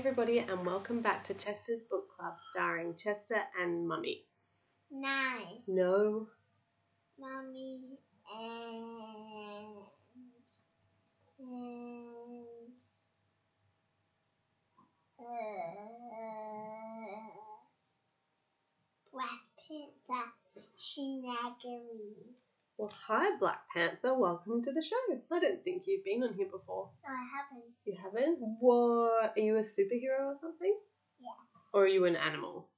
everybody, and welcome back to Chester's Book Club, starring Chester and Mummy. Nine. No, Mommy and and uh, Black Panther Shenanigans. Well, hi Black Panther, welcome to the show. I don't think you've been on here before. No, I haven't. You haven't? What? Are you a superhero or something? Yeah. Or are you an animal?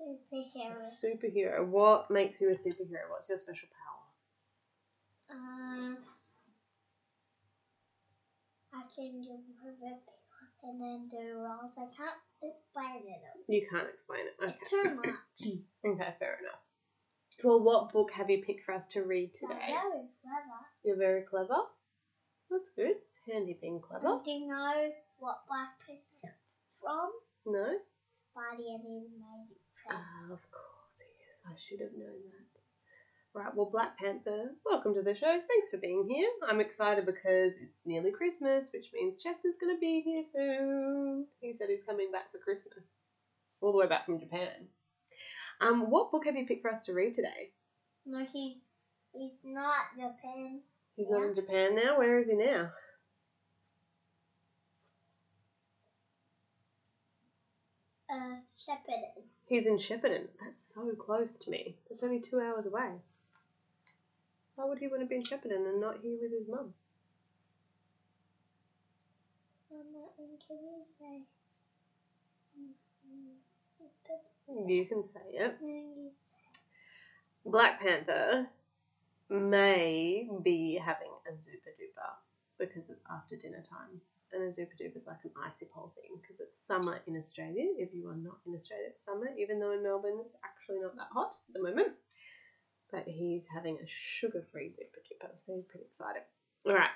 Superhero. A superhero. What makes you a superhero? What's your special power? Um, I can do and then do rolls. I can't explain it. You can't explain it. It's Okay. too much. Okay, fair enough. Well, what book have you picked for us to read today? Very clever. You're very clever. That's good. It's handy being clever. And do you know what Black Panther from? No? Body and Amazing Friend. Ah, of course he is. I should have known that. Right, well, Black Panther, welcome to the show. Thanks for being here. I'm excited because it's nearly Christmas, which means Chester's going to be here soon. He said he's coming back for Christmas, all the way back from Japan. Um, what book have you picked for us to read today? No, he's he's not Japan. He's not in Japan now. Where is he now? Uh, Shepparton. He's in Shepparton. That's so close to me. That's only two hours away. Why would he want to be in Shepparton and not here with his mum? Can you say? You can say it. Black Panther may be having a Zooper Dooper because it's after dinner time. And a Zooper Dooper is like an icy pole thing because it's summer in Australia. If you are not in Australia, it's summer, even though in Melbourne it's actually not that hot at the moment. But he's having a sugar free Zooper Dooper, so he's pretty excited. Alright,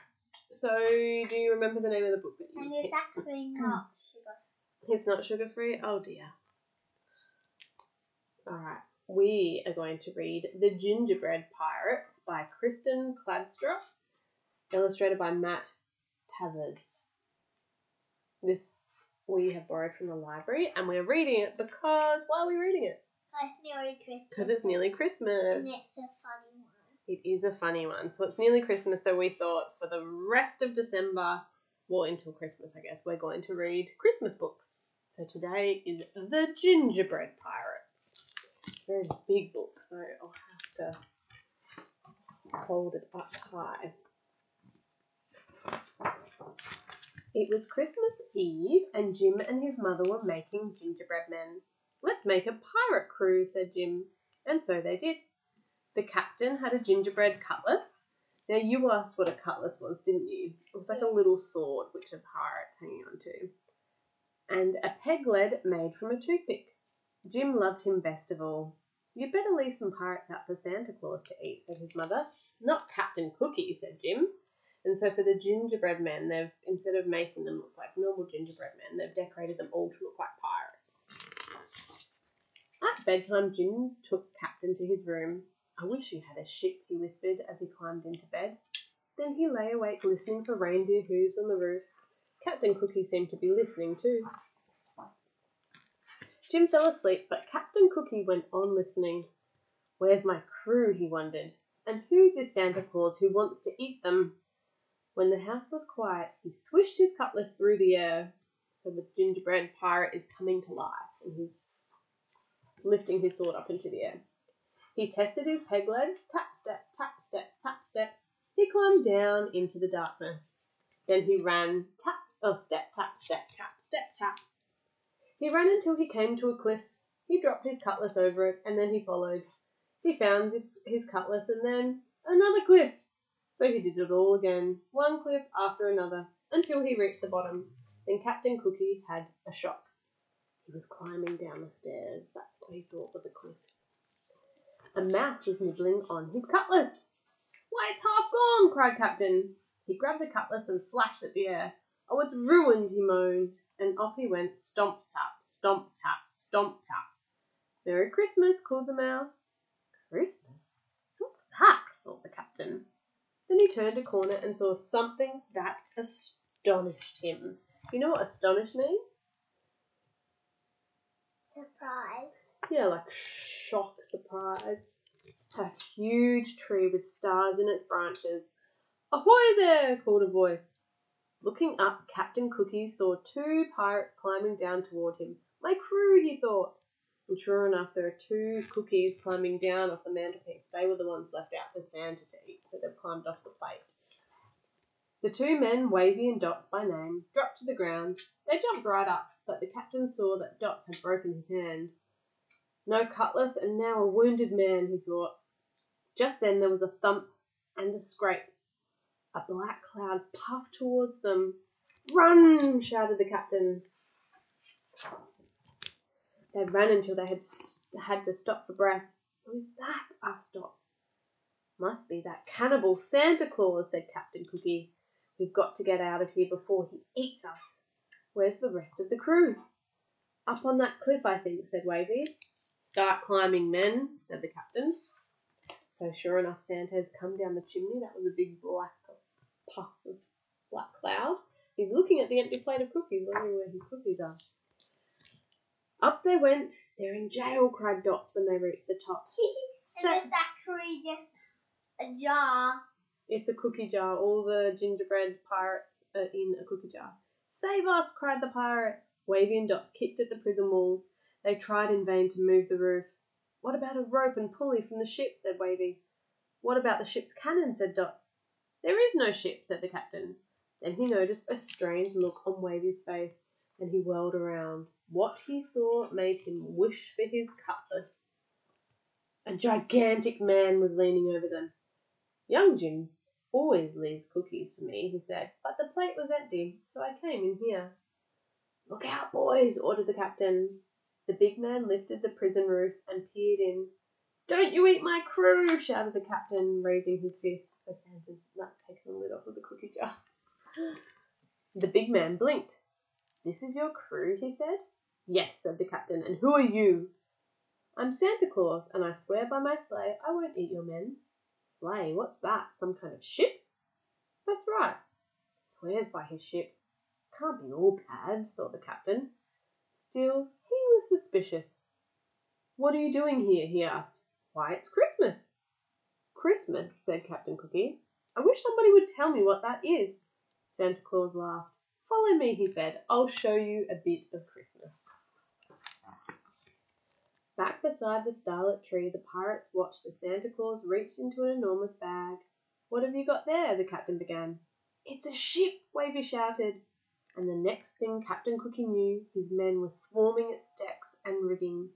so do you remember the name of the book that you And picked? it's actually not sugar. It's not sugar free? Oh dear. Alright, we are going to read The Gingerbread Pirates by Kristin Kladstrup, illustrated by Matt Tavares. This we have borrowed from the library and we're reading it because why are we reading it? Because It's nearly Christmas. Because it's nearly Christmas. And it's a funny one. It is a funny one. So it's nearly Christmas, so we thought for the rest of December, well, until Christmas, I guess, we're going to read Christmas books. So today is The Gingerbread Pirates. It's a very big book, so I'll have to hold it up high. It was Christmas Eve, and Jim and his mother were making gingerbread men. Let's make a pirate crew, said Jim, and so they did. The captain had a gingerbread cutlass. Now you asked what a cutlass was, didn't you? It was like a little sword which a pirate's hanging onto. And a peg leg made from a toothpick. Jim loved him best of all. You'd better leave some pirates out for Santa Claus to eat, said his mother. Not Captain Cookie, said Jim. And so for the gingerbread men, they've instead of making them look like normal gingerbread men, they've decorated them all to look like pirates. At bedtime, Jim took Captain to his room. I wish you had a ship, he whispered as he climbed into bed. Then he lay awake listening for reindeer hooves on the roof. Captain Cookie seemed to be listening too. Jim fell asleep, but Captain Cookie went on listening. Where's my crew? he wondered. And who's this Santa Claus who wants to eat them? When the house was quiet, he swished his cutlass through the air. So the gingerbread pirate is coming to life, and he's lifting his sword up into the air. He tested his peg leg, tap step, tap step, tap step. He climbed down into the darkness. Then he ran, tap, oh, step, tap, step, tap, step, tap. He ran until he came to a cliff. He dropped his cutlass over it, and then he followed. He found this, his cutlass, and then another cliff. So he did it all again, one cliff after another, until he reached the bottom. Then Captain Cookie had a shock. He was climbing down the stairs. That's what he thought were the cliffs. A mouse was nibbling on his cutlass. Why, it's half gone, cried Captain. He grabbed the cutlass and slashed at the air. Oh, it's ruined, he moaned. And off he went, stomp tap, stomp tap, stomp tap. Merry Christmas, called the mouse. Christmas? What's that? thought the captain. Then he turned a corner and saw something that astonished him. You know what astonish me? surprise. Yeah, like shock surprise. A huge tree with stars in its branches. Ahoy there! called a voice. Looking up, Captain Cookie saw two pirates climbing down toward him. My crew, he thought. And sure enough, there are two cookies climbing down off the mantelpiece. They were the ones left out for Santa to eat, so they've climbed off the plate. The two men, Wavy and Dots by name, dropped to the ground. They jumped right up, but the captain saw that Dots had broken his hand. No cutlass, and now a wounded man, he thought. Just then there was a thump and a scrape. A black cloud puffed towards them. Run! shouted the captain. They ran until they had had to stop for breath. Who's that? asked Dots. Must be that cannibal Santa Claus, said Captain Cookie. We've got to get out of here before he eats us. Where's the rest of the crew? Up on that cliff, I think, said Wavy. Start climbing, men, said the captain. So sure enough, Santa has come down the chimney. That was a big black puff of black cloud. He's looking at the empty plate of cookies, wondering where his cookies are. Up they went. They're in jail, cried Dots when they reached the top. and it's actually just a jar. It's a cookie jar. All the gingerbread pirates are in a cookie jar. Save us, cried the pirates. Wavy and Dots kicked at the prison walls. They tried in vain to move the roof. What about a rope and pulley from the ship? said Wavy. What about the ship's cannon? said Dots. There is no ship, said the captain. Then he noticed a strange look on Wavy's face, and he whirled around. What he saw made him wish for his cutlass. A gigantic man was leaning over them. Young Jim's always leaves cookies for me, he said, but the plate was empty, so I came in here. Look out, boys, ordered the captain. The big man lifted the prison roof and peered in. Don't you eat my crew, shouted the captain, raising his fist. So Santa's not taking the lid off of the cookie jar. The big man blinked. This is your crew, he said. Yes, said the captain, and who are you? I'm Santa Claus, and I swear by my sleigh I won't eat your men. Sleigh, what's that? Some kind of ship? That's right. Swears by his ship. Can't be all bad, thought the captain. Still, he was suspicious. What are you doing here? he asked. Why, it's Christmas. Christmas, said Captain Cookie. I wish somebody would tell me what that is. Santa Claus laughed. Follow me, he said. I'll show you a bit of Christmas. Back beside the starlit tree, the pirates watched as Santa Claus reached into an enormous bag. What have you got there? the captain began. It's a ship, Wavy shouted. And the next thing Captain Cookie knew, his men were swarming its decks and rigging.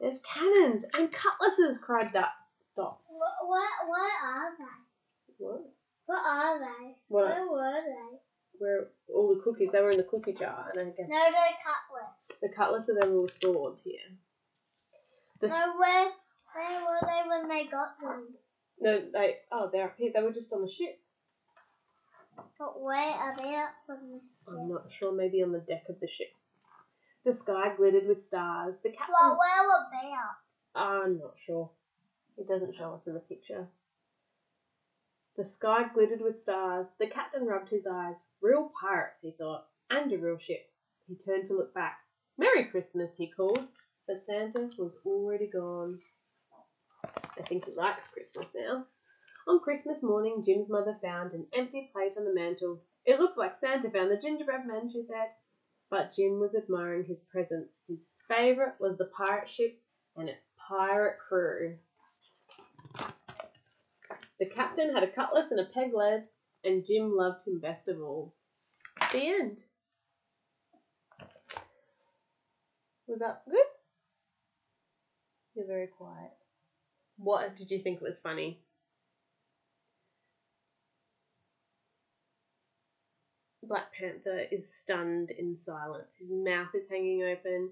There's cannons and cutlasses, cried Dot. Dots. What, what, what are they? What? What are they? What? Where were they? Where all the cookies? They were in the cookie jar, and I guess No, they cutlass. the cutlass are their little swords here. The No, where, where were they when they got them? no, they oh they're up here. They were just on the ship. But where are they up from the ship? I'm not sure. Maybe on the deck of the ship. The sky glittered with stars. The captain. Well, where were they up? I'm not sure. It doesn't show us in the picture. The sky glittered with stars. The captain rubbed his eyes. Real pirates, he thought, and a real ship. He turned to look back. Merry Christmas, he called, but Santa was already gone. I think he likes Christmas now. On Christmas morning, Jim's mother found an empty plate on the mantel. It looks like Santa found the gingerbread man, she said. But Jim was admiring his presents. His favourite was the pirate ship and its pirate crew. The captain had a cutlass and a peg leg, and Jim loved him best of all. The end. Was that good? You're very quiet. What did you think was funny? Black Panther is stunned in silence. His mouth is hanging open.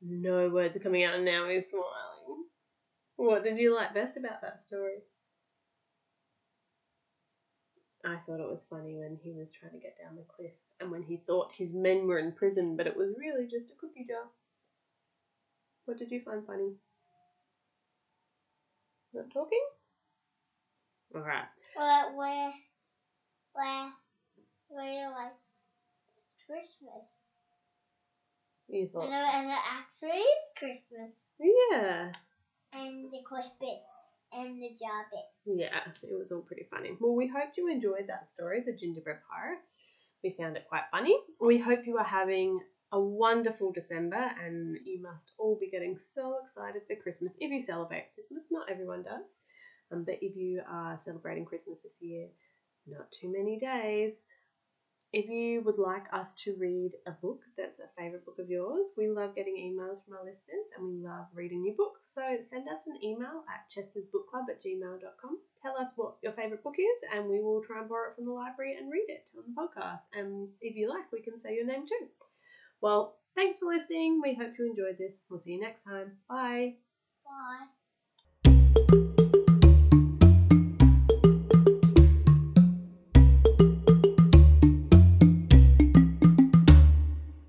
No words are coming out, and now he's smiling. What did you like best about that story? I thought it was funny when he was trying to get down the cliff and when he thought his men were in prison, but it was really just a cookie jar. What did you find funny? Not talking? Alright. Where, where, where, where, like, Christmas? You thought, and it actually is Christmas. yeah, And the quest bit. And the jar bit. yeah, it was all pretty funny. Well, we hope you enjoyed that story, The Gingerbread Pirates. We found it quite funny. We hope you are having a wonderful December and you must all be getting so excited for Christmas if you celebrate Christmas. Not everyone does. Um, but if you are celebrating Christmas this year, not too many days. If you would like us to read a book that's a favourite book of yours, we love getting emails from our listeners and we love reading your books. So send us an email at chestersbookclub at gmail.com. Tell us what your favourite book is and we will try and borrow it from the library and read it on the podcast. And if you like, we can say your name too. Well, thanks for listening. We hope you enjoyed this. We'll see you next time. Bye. Bye.